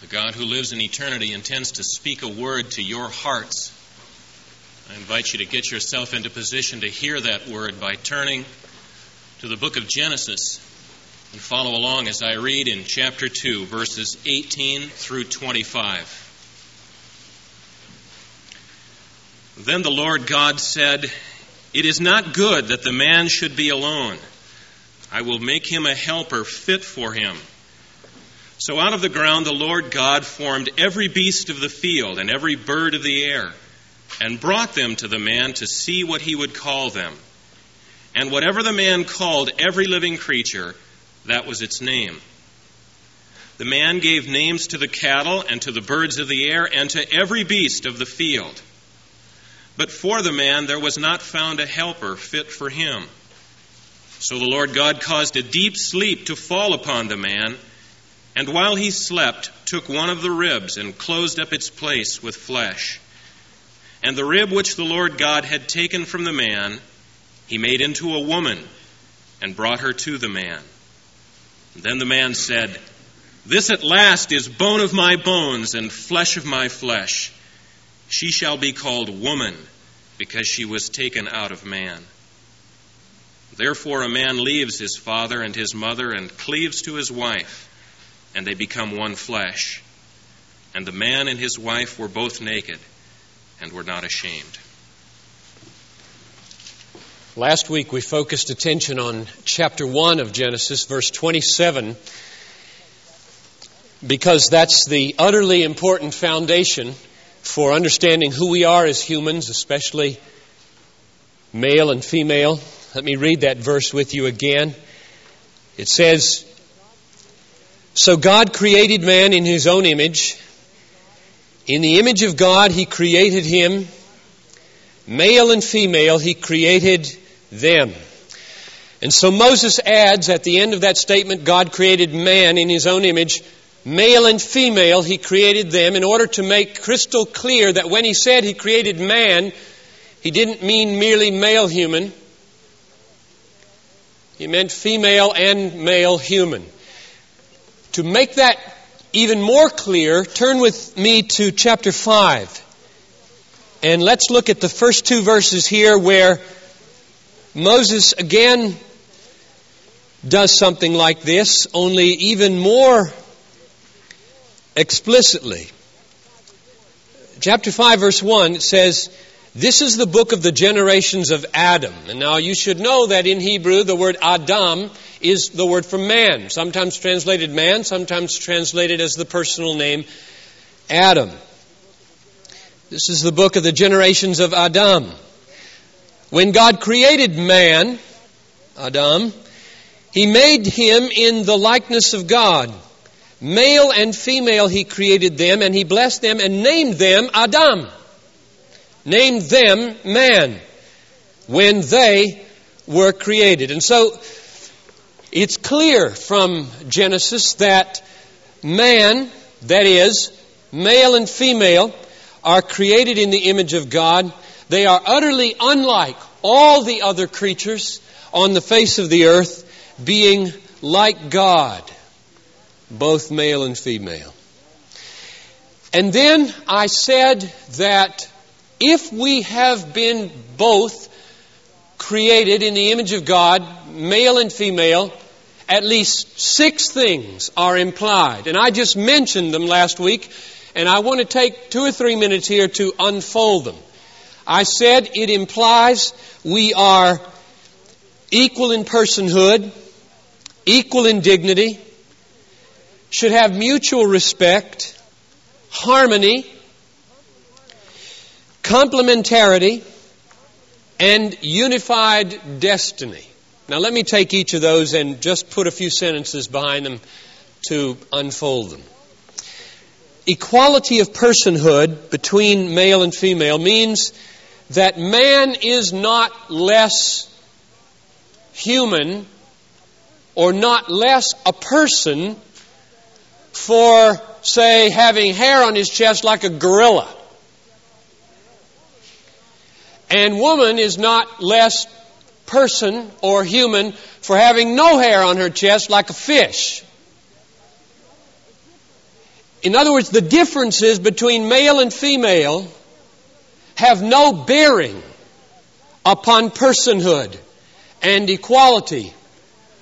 The God who lives in eternity intends to speak a word to your hearts. I invite you to get yourself into position to hear that word by turning to the book of Genesis and follow along as I read in chapter 2, verses 18 through 25. Then the Lord God said, It is not good that the man should be alone. I will make him a helper fit for him. So out of the ground the Lord God formed every beast of the field and every bird of the air, and brought them to the man to see what he would call them. And whatever the man called every living creature, that was its name. The man gave names to the cattle and to the birds of the air and to every beast of the field. But for the man there was not found a helper fit for him. So the Lord God caused a deep sleep to fall upon the man and while he slept, took one of the ribs and closed up its place with flesh. And the rib which the Lord God had taken from the man, he made into a woman and brought her to the man. Then the man said, This at last is bone of my bones and flesh of my flesh. She shall be called woman because she was taken out of man. Therefore, a man leaves his father and his mother and cleaves to his wife and they become one flesh. And the man and his wife were both naked and were not ashamed. Last week we focused attention on chapter 1 of Genesis, verse 27, because that's the utterly important foundation for understanding who we are as humans, especially male and female. Let me read that verse with you again. It says, so God created man in his own image. In the image of God, he created him. Male and female, he created them. And so Moses adds at the end of that statement, God created man in his own image. Male and female, he created them in order to make crystal clear that when he said he created man, he didn't mean merely male human. He meant female and male human. To make that even more clear, turn with me to chapter 5. And let's look at the first two verses here where Moses again does something like this, only even more explicitly. Chapter 5, verse 1 says, This is the book of the generations of Adam. And now you should know that in Hebrew the word Adam is the word for man, sometimes translated man, sometimes translated as the personal name Adam. This is the book of the generations of Adam. When God created man, Adam, he made him in the likeness of God. Male and female he created them, and he blessed them and named them Adam. Named them man when they were created. And so it's clear from Genesis that man, that is, male and female, are created in the image of God. They are utterly unlike all the other creatures on the face of the earth, being like God, both male and female. And then I said that if we have been both created in the image of God, male and female, at least six things are implied. And I just mentioned them last week, and I want to take two or three minutes here to unfold them. I said it implies we are equal in personhood, equal in dignity, should have mutual respect, harmony, complementarity, and unified destiny. Now, let me take each of those and just put a few sentences behind them to unfold them. Equality of personhood between male and female means that man is not less human or not less a person for, say, having hair on his chest like a gorilla. And woman is not less person or human for having no hair on her chest like a fish. In other words, the differences between male and female have no bearing upon personhood and equality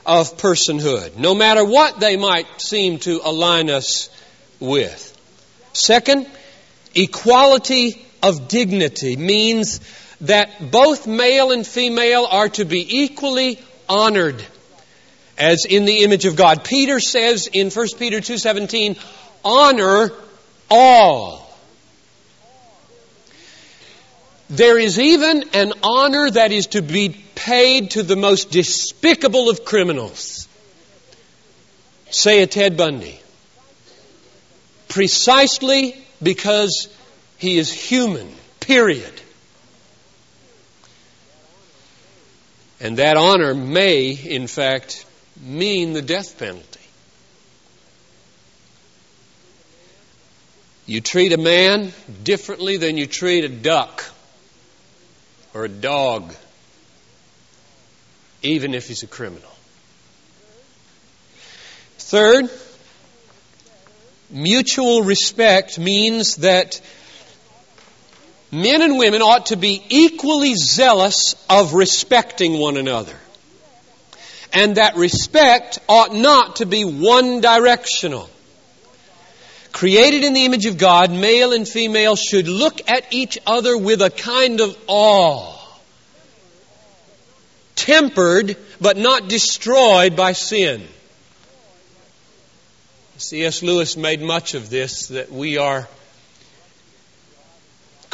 of personhood, no matter what they might seem to align us with. Second, equality of dignity means that both male and female are to be equally honored as in the image of God. Peter says in 1 Peter 2:17, honor all. There is even an honor that is to be paid to the most despicable of criminals. Say a Ted Bundy. Precisely because he is human, period. And that honor may, in fact, mean the death penalty. You treat a man differently than you treat a duck or a dog, even if he's a criminal. Third, mutual respect means that men and women ought to be equally zealous of respecting one another. And that respect ought not to be one directional. Created in the image of God, male and female should look at each other with a kind of awe. Tempered, but not destroyed by sin. C.S. Lewis made much of this that we are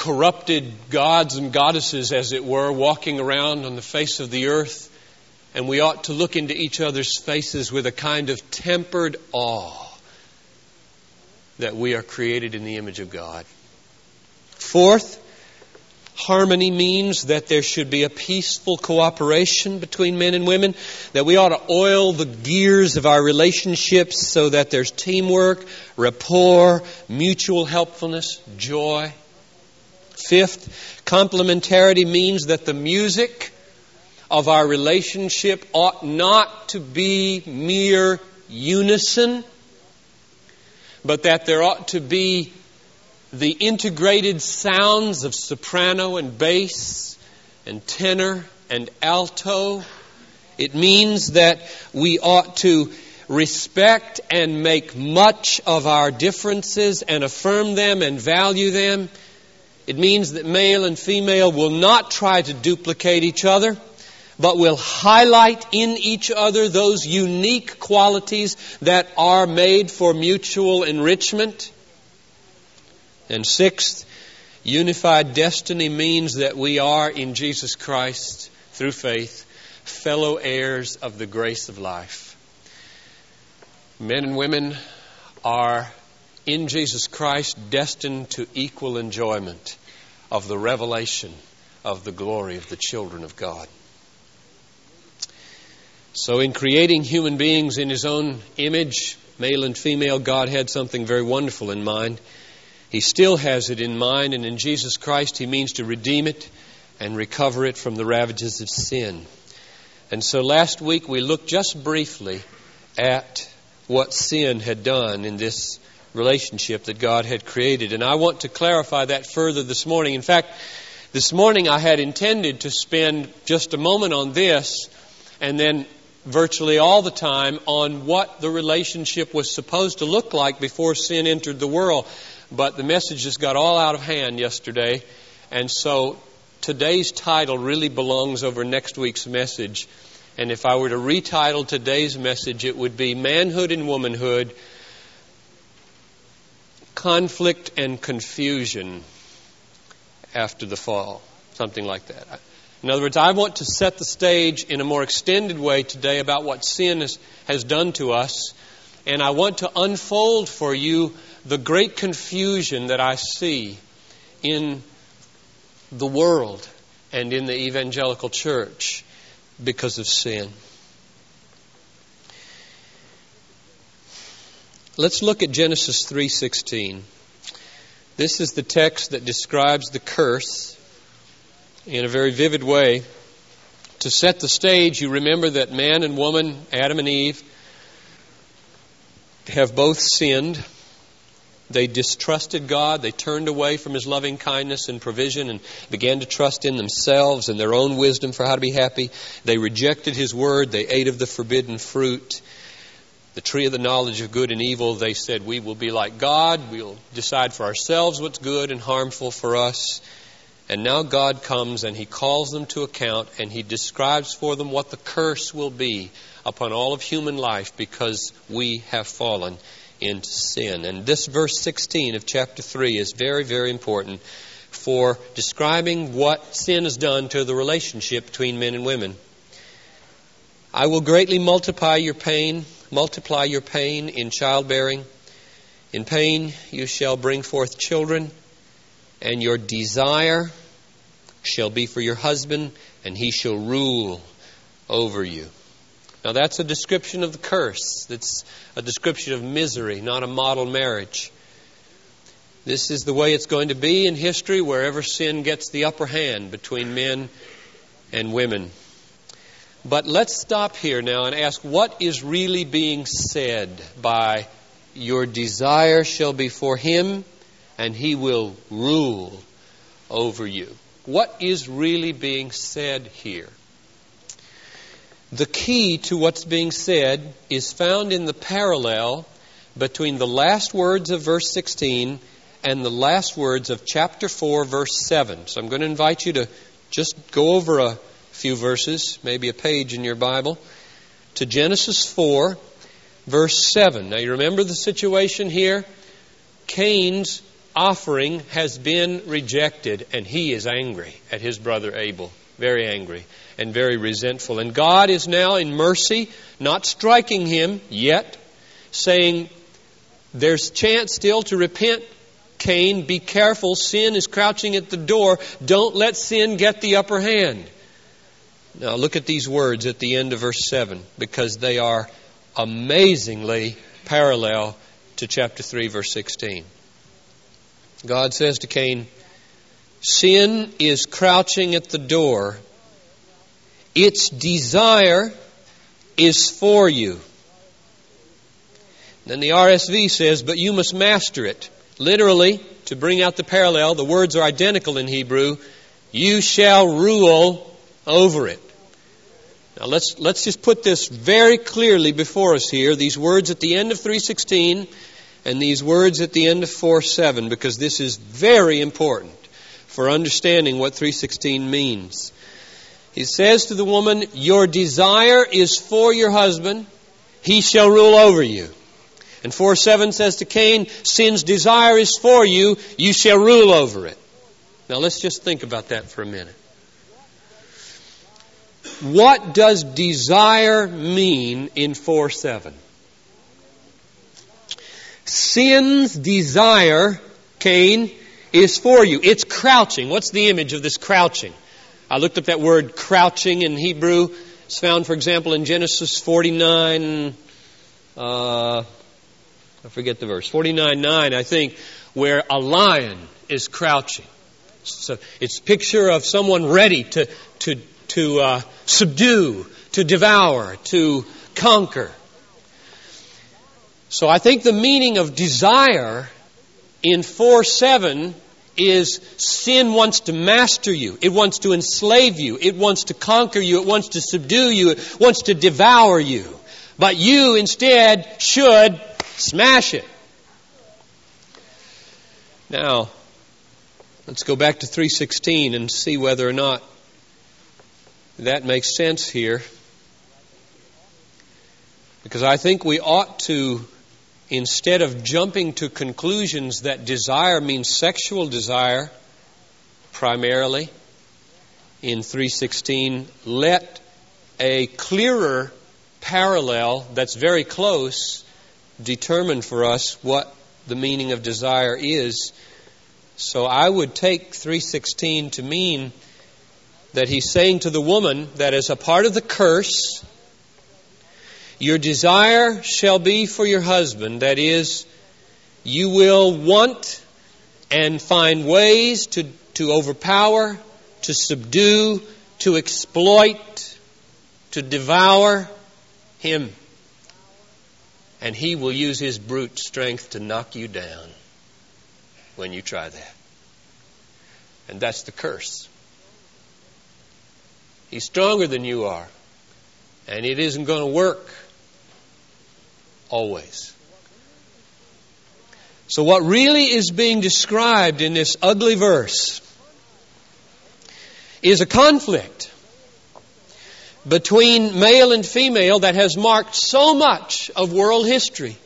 corrupted gods and goddesses, as it were, walking around on the face of the earth, and we ought to look into each other's faces with a kind of tempered awe that we are created in the image of God. Fourth, harmony means that there should be a peaceful cooperation between men and women, that we ought to oil the gears of our relationships so that there's teamwork, rapport, mutual helpfulness, joy. Fifth, complementarity means that the music of our relationship ought not to be mere unison, but that there ought to be the integrated sounds of soprano and bass and tenor and alto. It means that we ought to respect and make much of our differences and affirm them and value them. It means that male and female will not try to duplicate each other but will highlight in each other those unique qualities that are made for mutual enrichment. And sixth, unified destiny means that we are in Jesus Christ through faith fellow heirs of the grace of life. Men and women are in Jesus Christ destined to equal enjoyment of the revelation of the glory of the children of God. So, in creating human beings in His own image, male and female, God had something very wonderful in mind. He still has it in mind, and in Jesus Christ, He means to redeem it and recover it from the ravages of sin. And so last week we looked just briefly at what sin had done in this relationship that God had created. And I want to clarify that further this morning. In fact, this morning I had intended to spend just a moment on this and then virtually all the time on what the relationship was supposed to look like before sin entered the world. But the messages got all out of hand yesterday, and so today's title really belongs over next week's message. And if I were to retitle today's message, it would be Manhood and Womanhood Conflict and Confusion After the Fall. Something like that. In other words, I want to set the stage in a more extended way today about what sin has, has done to us, and I want to unfold for you the great confusion that I see in the world and in the evangelical church because of sin. Let's look at Genesis 3:16. This is the text that describes the curse in a very vivid way. To set the stage, you remember that man and woman, Adam and Eve, have both sinned. They distrusted God. They turned away from His loving kindness and provision and began to trust in themselves and their own wisdom for how to be happy. They rejected His word. They ate of the forbidden fruit. The tree of the knowledge of good and evil, they said, We will be like God. We'll decide for ourselves what's good and harmful for us. And now God comes and He calls them to account and He describes for them what the curse will be upon all of human life because we have fallen into sin. And this verse 16 of chapter 3 is very, very important for describing what sin has done to the relationship between men and women. I will greatly multiply your pain, multiply your pain in childbearing. In pain you shall bring forth children, and your desire shall be for your husband, and he shall rule over you. Now, that's a description of the curse. That's a description of misery, not a model marriage. This is the way it's going to be in history wherever sin gets the upper hand between men and women. But let's stop here now and ask what is really being said by your desire shall be for him and he will rule over you. What is really being said here? The key to what's being said is found in the parallel between the last words of verse 16 and the last words of chapter 4, verse 7. So I'm going to invite you to just go over a few verses, maybe a page in your Bible, to Genesis 4, verse 7. Now you remember the situation here? Cain's offering has been rejected, and he is angry at his brother Abel. Very angry and very resentful. And God is now in mercy, not striking him yet, saying, There's chance still to repent. Cain, be careful. Sin is crouching at the door. Don't let sin get the upper hand. Now look at these words at the end of verse 7 because they are amazingly parallel to chapter 3, verse 16. God says to Cain, Sin is crouching at the door. Its desire is for you. Then the RSV says, But you must master it. Literally, to bring out the parallel, the words are identical in Hebrew. You shall rule over it. Now let's, let's just put this very clearly before us here. These words at the end of 316 and these words at the end of 4 7 because this is very important for understanding what 316 means. He says to the woman, Your desire is for your husband, he shall rule over you. And 4 7 says to Cain, Sin's desire is for you, you shall rule over it. Now let's just think about that for a minute. What does desire mean in 4 7? Sin's desire, Cain, is for you. It's crouching. What's the image of this crouching? I looked up that word crouching in Hebrew. It's found, for example, in Genesis 49, uh, I forget the verse, 49 9, I think, where a lion is crouching. So it's a picture of someone ready to, to, to uh, subdue, to devour, to conquer. So I think the meaning of desire in 4 7 is sin wants to master you. It wants to enslave you. It wants to conquer you. It wants to subdue you. It wants to devour you. But you instead should smash it. Now, let's go back to 316 and see whether or not that makes sense here. Because I think we ought to instead of jumping to conclusions that desire means sexual desire primarily in 316 let a clearer parallel that's very close determine for us what the meaning of desire is so i would take 316 to mean that he's saying to the woman that as a part of the curse your desire shall be for your husband, that is, you will want and find ways to, to overpower, to subdue, to exploit, to devour him. And he will use his brute strength to knock you down. when you try that. And that's the curse. He's stronger than you are. And it isn't going to work always. So, what really is being described in this ugly verse is a conflict between male and female that has marked so much of world history.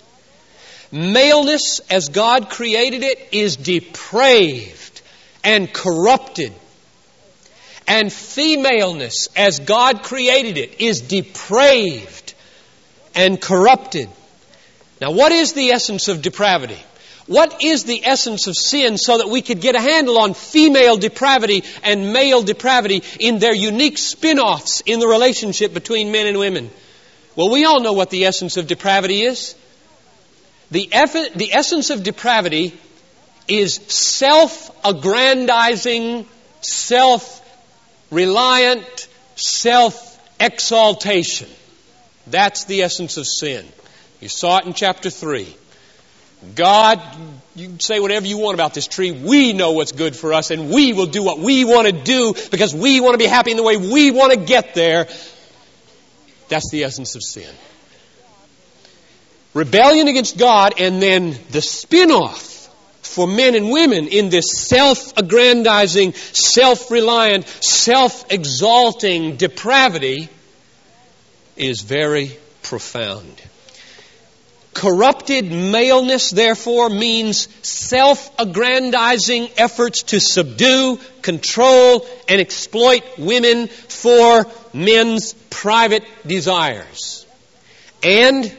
Maleness, as God created it, is depraved and corrupted. And femaleness, as God created it, is depraved and corrupted. Now, what is the essence of depravity? What is the essence of sin so that we could get a handle on female depravity and male depravity in their unique spin offs in the relationship between men and women? Well, we all know what the essence of depravity is. The, eff- the essence of depravity is self aggrandizing, self reliant, self exaltation. That's the essence of sin. You saw it in chapter 3. God, you can say whatever you want about this tree. We know what's good for us, and we will do what we want to do because we want to be happy in the way we want to get there. That's the essence of sin. Rebellion against God, and then the spin off for men and women in this self aggrandizing, self reliant, self exalting depravity is very profound. Corrupted maleness, therefore, means self aggrandizing efforts to subdue, control, and exploit women for men's private desires. And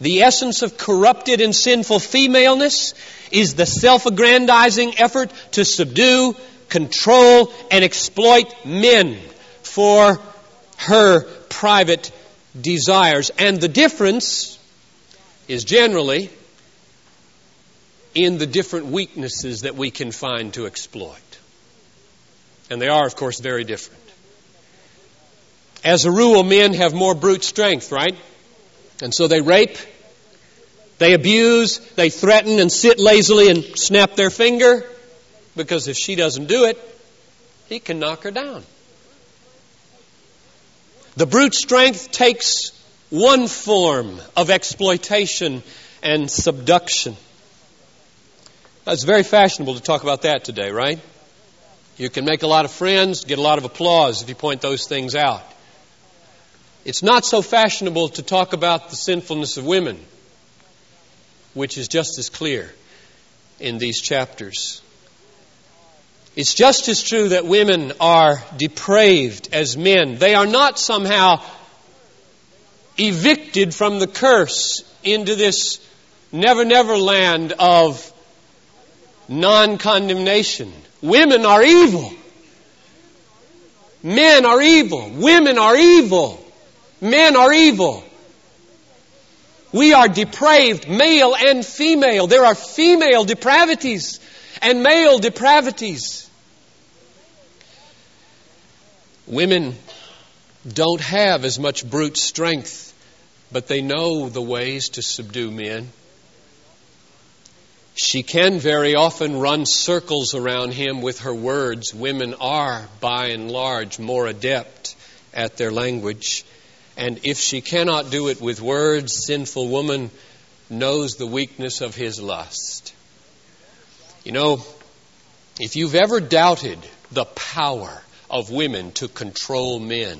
the essence of corrupted and sinful femaleness is the self aggrandizing effort to subdue, control, and exploit men for her private desires. And the difference is generally in the different weaknesses that we can find to exploit. And they are, of course, very different. As a rule, men have more brute strength, right? And so they rape, they abuse, they threaten and sit lazily and snap their finger because if she doesn't do it, he can knock her down. The brute strength takes one form of exploitation and subduction. It's very fashionable to talk about that today, right? You can make a lot of friends, get a lot of applause if you point those things out. It's not so fashionable to talk about the sinfulness of women, which is just as clear in these chapters. It's just as true that women are depraved as men. They are not somehow evicted from the curse into this never, never land of non condemnation. Women are evil. Men are evil. Women are evil. Men are evil. We are depraved, male and female. There are female depravities and male depravities. Women don't have as much brute strength, but they know the ways to subdue men. She can very often run circles around him with her words. Women are, by and large, more adept at their language. And if she cannot do it with words, sinful woman knows the weakness of his lust. You know, if you've ever doubted the power of women to control men,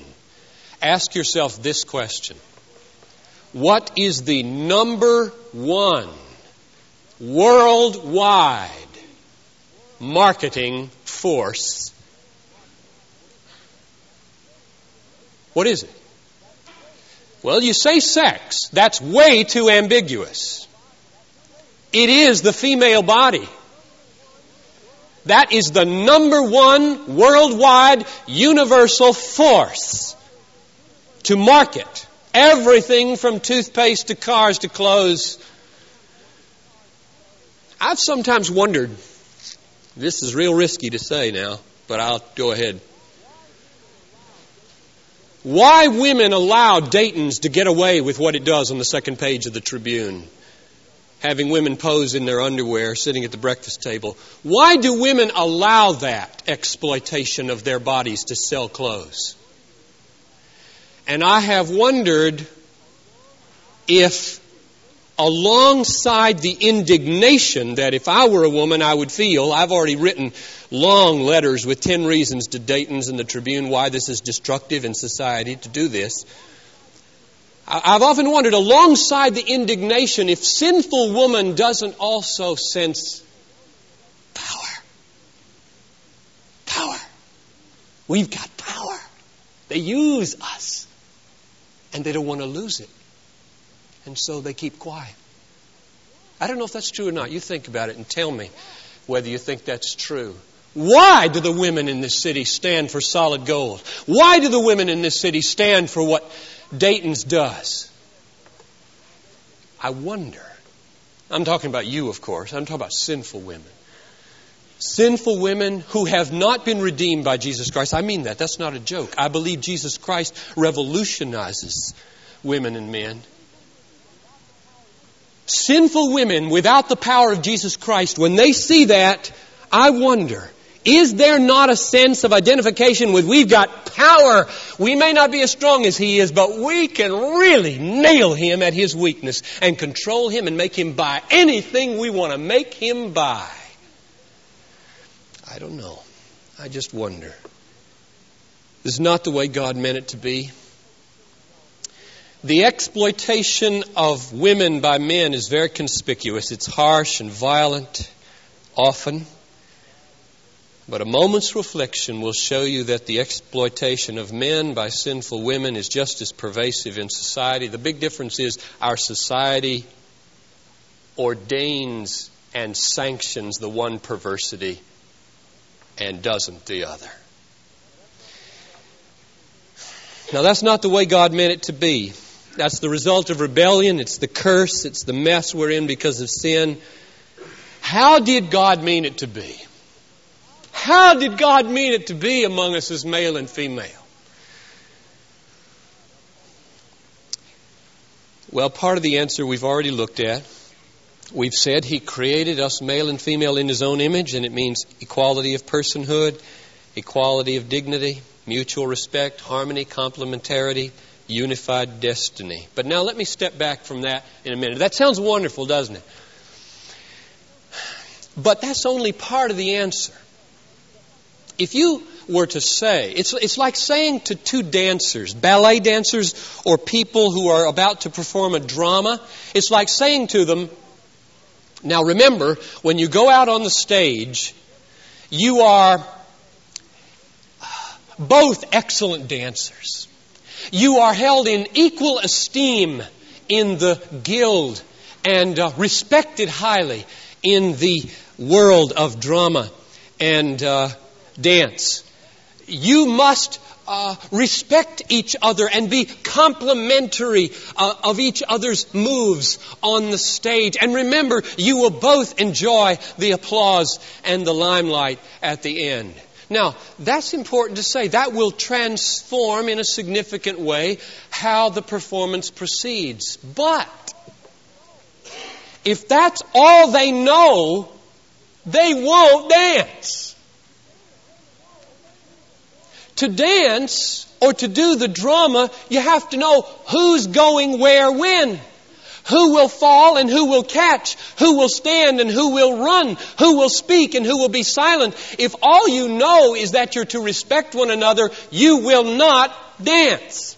ask yourself this question What is the number one worldwide marketing force? What is it? Well, you say sex. That's way too ambiguous. It is the female body. That is the number one worldwide universal force to market everything from toothpaste to cars to clothes. I've sometimes wondered, this is real risky to say now, but I'll go ahead. Why women allow Dayton's to get away with what it does on the second page of the Tribune having women pose in their underwear sitting at the breakfast table. Why do women allow that exploitation of their bodies to sell clothes? And I have wondered if alongside the indignation that if I were a woman I would feel, I've already written long letters with 10 reasons to Dayton's and the Tribune why this is destructive in society to do this. I've often wondered, alongside the indignation, if sinful woman doesn't also sense power. Power. We've got power. They use us. And they don't want to lose it. And so they keep quiet. I don't know if that's true or not. You think about it and tell me whether you think that's true. Why do the women in this city stand for solid gold? Why do the women in this city stand for what Dayton's does. I wonder. I'm talking about you, of course. I'm talking about sinful women. Sinful women who have not been redeemed by Jesus Christ. I mean that. That's not a joke. I believe Jesus Christ revolutionizes women and men. Sinful women without the power of Jesus Christ, when they see that, I wonder is there not a sense of identification with we've got power? We may not be as strong as he is, but we can really nail him at his weakness and control him and make him buy anything we want to make him buy. I don't know. I just wonder. This is not the way God meant it to be. The exploitation of women by men is very conspicuous. It's harsh and violent, often. But a moment's reflection will show you that the exploitation of men by sinful women is just as pervasive in society. The big difference is our society ordains and sanctions the one perversity and doesn't the other. Now, that's not the way God meant it to be. That's the result of rebellion. It's the curse. It's the mess we're in because of sin. How did God mean it to be? How did God mean it to be among us as male and female? Well, part of the answer we've already looked at. We've said He created us male and female in His own image, and it means equality of personhood, equality of dignity, mutual respect, harmony, complementarity, unified destiny. But now let me step back from that in a minute. That sounds wonderful, doesn't it? But that's only part of the answer. If you were to say, it's, it's like saying to two dancers, ballet dancers or people who are about to perform a drama, it's like saying to them, now remember, when you go out on the stage, you are both excellent dancers. You are held in equal esteem in the guild and uh, respected highly in the world of drama and uh, dance. You must uh, respect each other and be complimentary uh, of each other's moves on the stage. And remember, you will both enjoy the applause and the limelight at the end. Now, that's important to say. That will transform in a significant way how the performance proceeds. But, if that's all they know, they won't dance. To dance or to do the drama, you have to know who's going where when. Who will fall and who will catch? Who will stand and who will run? Who will speak and who will be silent? If all you know is that you're to respect one another, you will not dance.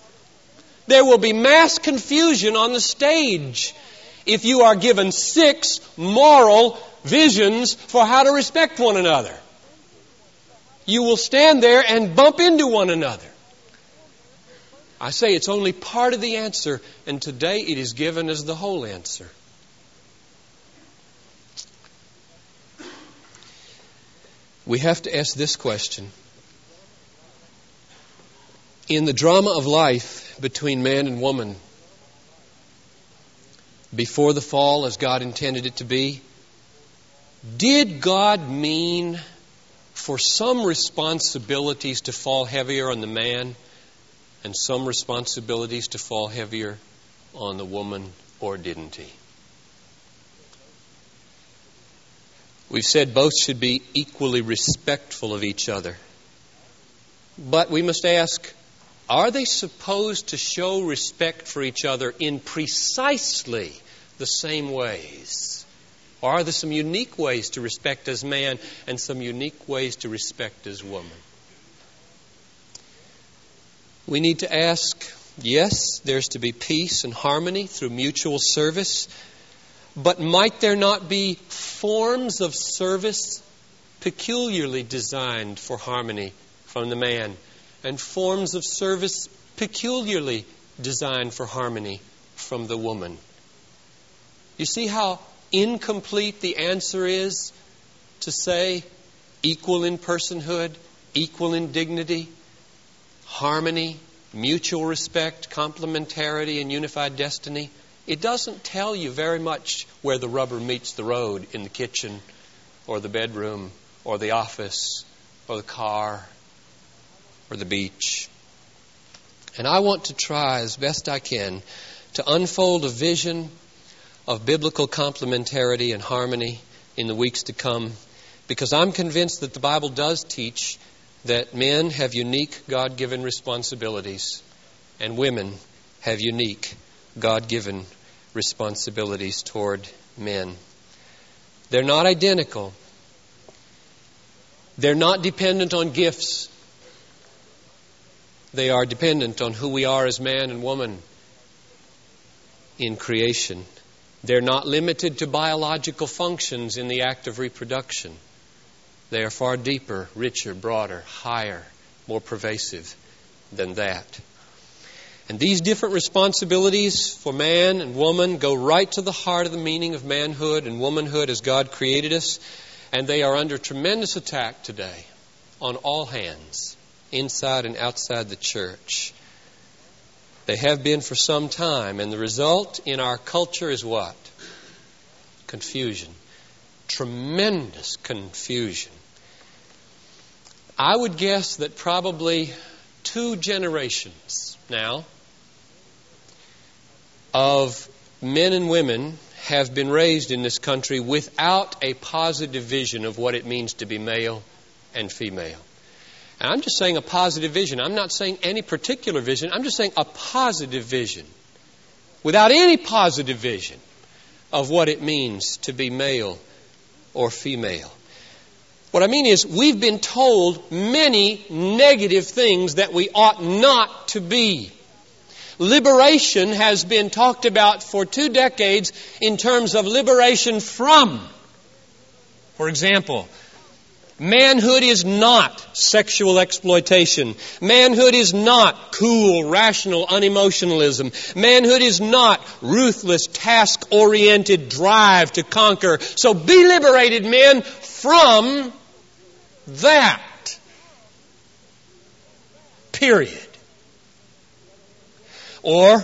There will be mass confusion on the stage if you are given six moral visions for how to respect one another you will stand there and bump into one another. I say it's only part of the answer, and today it is given as the whole answer. We have to ask this question. In the drama of life between man and woman, before the fall as God intended it to be, did God mean for some responsibilities to fall heavier on the man and some responsibilities to fall heavier on the woman, or didn't he? We've said both should be equally respectful of each other. But we must ask are they supposed to show respect for each other in precisely the same ways? Or are there some unique ways to respect as man and some unique ways to respect as woman? We need to ask yes, there's to be peace and harmony through mutual service, but might there not be forms of service peculiarly designed for harmony from the man? and forms of service peculiarly designed for harmony from the woman. You see how incomplete the answer is to say equal in personhood, equal in dignity, harmony, mutual respect, complementarity, and unified destiny. It doesn't tell you very much where the rubber meets the road in the kitchen or the bedroom or the office or the car or the beach. And I want to try as best I can to unfold a vision of biblical complementarity and harmony in the weeks to come because I'm convinced that the Bible does teach that men have unique God given responsibilities and women have unique God given responsibilities toward men. They're not identical. They're not dependent on gifts. They are dependent on who we are as man and woman in creation. They're not limited to biological functions in the act of reproduction. They are far deeper, richer, broader, higher, more pervasive than that. And these different responsibilities for man and woman go right to the heart of the meaning of manhood and womanhood as God created us, and they are under tremendous attack today on all hands inside and outside the church. They have been for some time, and the result in our culture is what? Confusion. Tremendous confusion. I would guess that probably two generations now of men and women have been raised in this country without a positive vision of what it means to be male and female. And I'm just saying a positive vision. I'm not saying any particular vision. I'm just saying a positive vision. Without any positive vision of what it means to be male or female. What I mean is, we've been told many negative things that we ought not to be. Liberation has been talked about for two decades in terms of liberation from. For example, Manhood is not sexual exploitation. Manhood is not cool, rational unemotionalism. Manhood is not ruthless, task oriented drive to conquer. So be liberated, men, from that. Period. Or,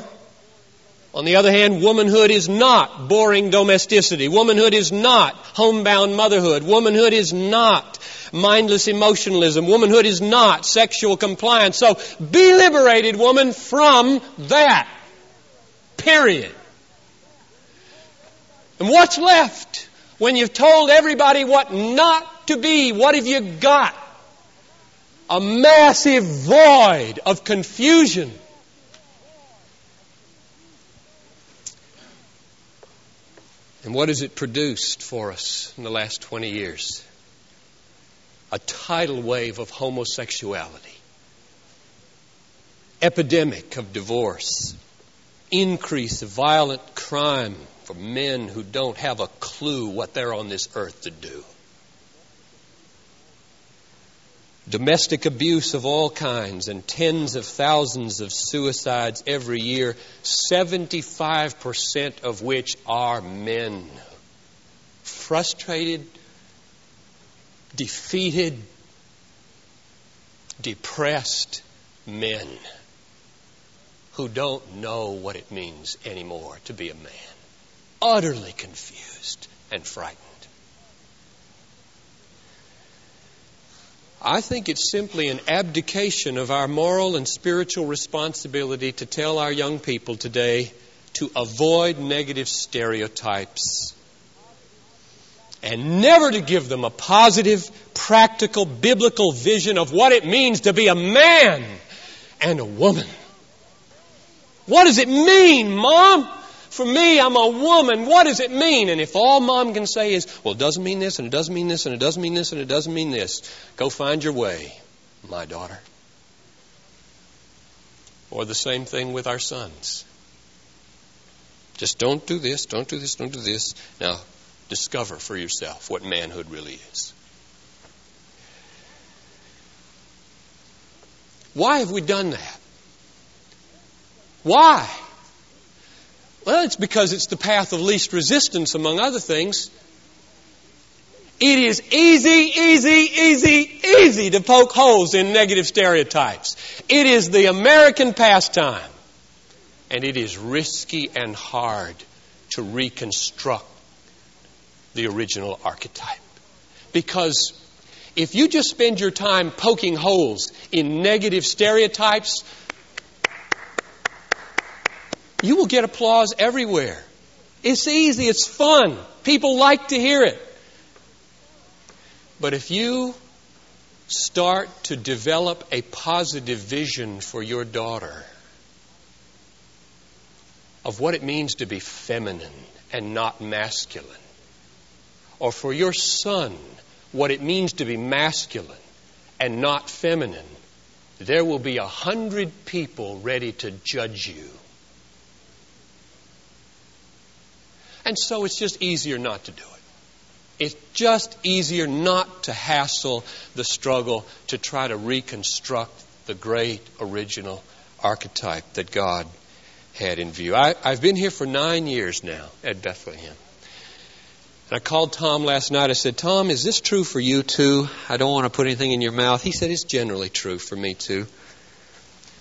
on the other hand, womanhood is not boring domesticity. Womanhood is not homebound motherhood. Womanhood is not mindless emotionalism. Womanhood is not sexual compliance. So be liberated, woman, from that. Period. And what's left when you've told everybody what not to be? What have you got? A massive void of confusion. And what has it produced for us in the last 20 years? a tidal wave of homosexuality, epidemic of divorce, increase of violent crime for men who don't have a clue what they're on this earth to do. Domestic abuse of all kinds and tens of thousands of suicides every year, 75% of which are men. Frustrated defeated, depressed men who don't know what it means anymore to be a man. Utterly confused and frightened. I think it's simply an abdication of our moral and spiritual responsibility to tell our young people today to avoid negative stereotypes and never to give them a positive, practical, biblical vision of what it means to be a man and a woman. What does it mean, Mom? For me, I'm a woman. What does it mean? And if all Mom can say is, well, it doesn't mean this, and it doesn't mean this, and it doesn't mean this, and it doesn't mean this, go find your way, my daughter. Or the same thing with our sons. Just don't do this, don't do this, don't do this. Now, discover for yourself what manhood really is. Why have we done that? Why? Well, it's because it's the path of least resistance, among other things. It is easy, easy, easy, easy to poke holes in negative stereotypes. It is the American pastime. And it is risky and hard to reconstruct the original archetype. Because if you just spend your time poking holes in negative stereotypes, you will get applause everywhere. It's easy, it's fun. People like to hear it. But if you start to develop a positive vision for your daughter of what it means to be feminine and not masculine, or for your son what it means to be masculine and not feminine, there will be a hundred people ready to judge you And so it's just easier not to do it. It's just easier not to hassle the struggle to try to reconstruct the great original archetype that God had in view. I, have been here for nine years now at Bethlehem. And I called Tom last night. I said, Tom, is this true for you too? I don't want to put anything in your mouth. He said, It's generally true for me too.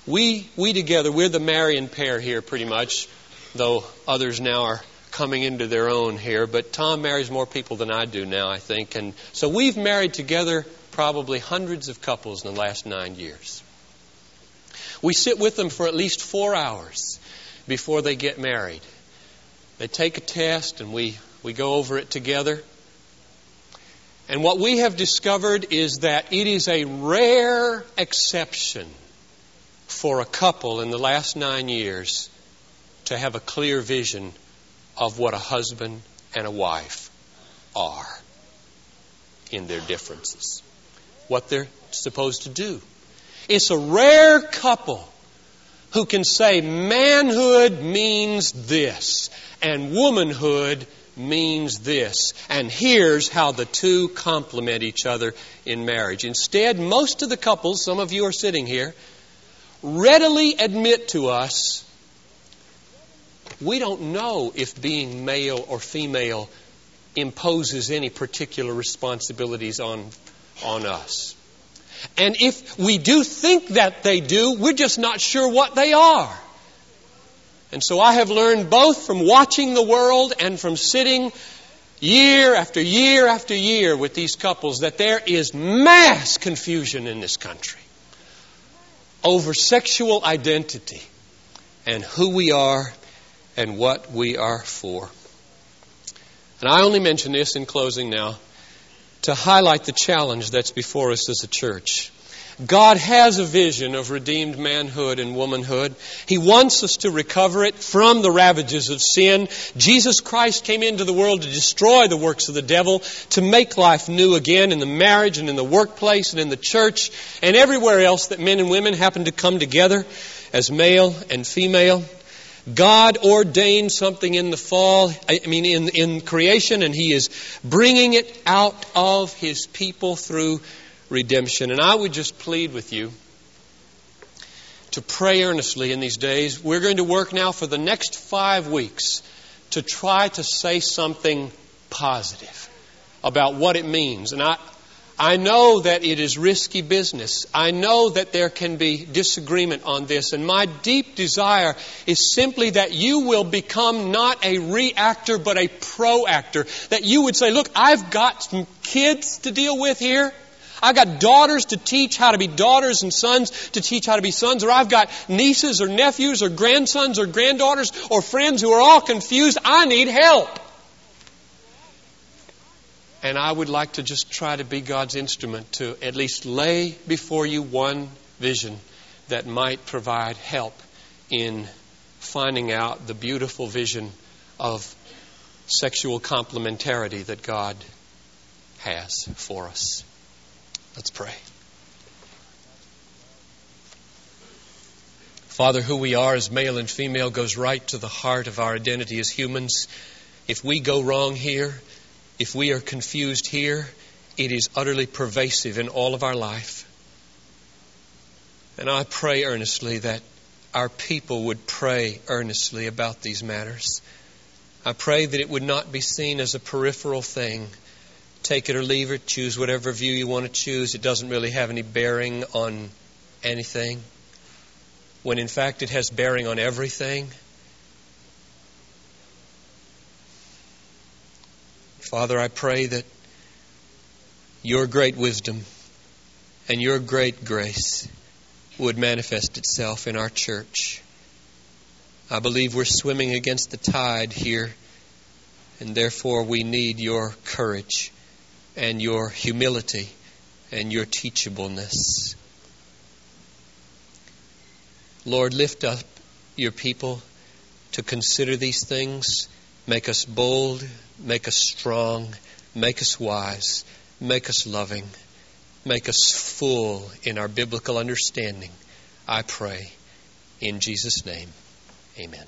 We, we together, we're the Marian pair here pretty much, though others now are coming into their own here, but Tom marries more people than I do now, I think. And so we've married together probably hundreds of couples in the last nine years. We sit with them for at least four hours before they get married. They take a test and we, we go over it together. And what we have discovered is that it is a rare exception for a couple in the last nine years to have a clear vision of what a husband and a wife are in their differences, what they're supposed to do. It's a rare couple who can say manhood means this and womanhood means this. And here's how the two complement each other in marriage. Instead, most of the couples, some of you are sitting here, readily admit to us we don't know if being male or female imposes any particular responsibilities on, on us. And if we do think that they do, we're just not sure what they are. And so I have learned both from watching the world and from sitting year after year after year with these couples that there is mass confusion in this country over sexual identity and who we are and what we are for. And I only mention this in closing now to highlight the challenge that's before us as a church. God has a vision of redeemed manhood and womanhood. He wants us to recover it from the ravages of sin. Jesus Christ came into the world to destroy the works of the devil, to make life new again in the marriage and in the workplace and in the church and everywhere else that men and women happen to come together as male and female. God ordained something in the fall, I mean, in, in creation, and He is bringing it out of His people through redemption. And I would just plead with you to pray earnestly in these days. We're going to work now for the next five weeks to try to say something positive about what it means. And I, I know that it is risky business. I know that there can be disagreement on this. And my deep desire is simply that you will become not a reactor, but a proactor. That you would say, look, I've got some kids to deal with here. I've got daughters to teach how to be daughters and sons to teach how to be sons, or I've got nieces or nephews or grandsons or granddaughters or friends who are all confused. I need help. And I would like to just try to be God's instrument to at least lay before you one vision that might provide help in finding out the beautiful vision of sexual complementarity that God has for us. Let's pray. Father, who we are as male and female goes right to the heart of our identity as humans. If we go wrong here, if we are confused here, it is utterly pervasive in all of our life. And I pray earnestly that our people would pray earnestly about these matters. I pray that it would not be seen as a peripheral thing. Take it or leave it, choose whatever view you want to choose. It doesn't really have any bearing on anything, when in fact it has bearing on everything. Father, I pray that your great wisdom and your great grace would manifest itself in our church. I believe we're swimming against the tide here, and therefore we need your courage and your humility and your teachableness. Lord, lift up your people to consider these things. Make us bold, make us strong, make us wise, make us loving, make us full in our biblical understanding. I pray in Jesus' name. Amen.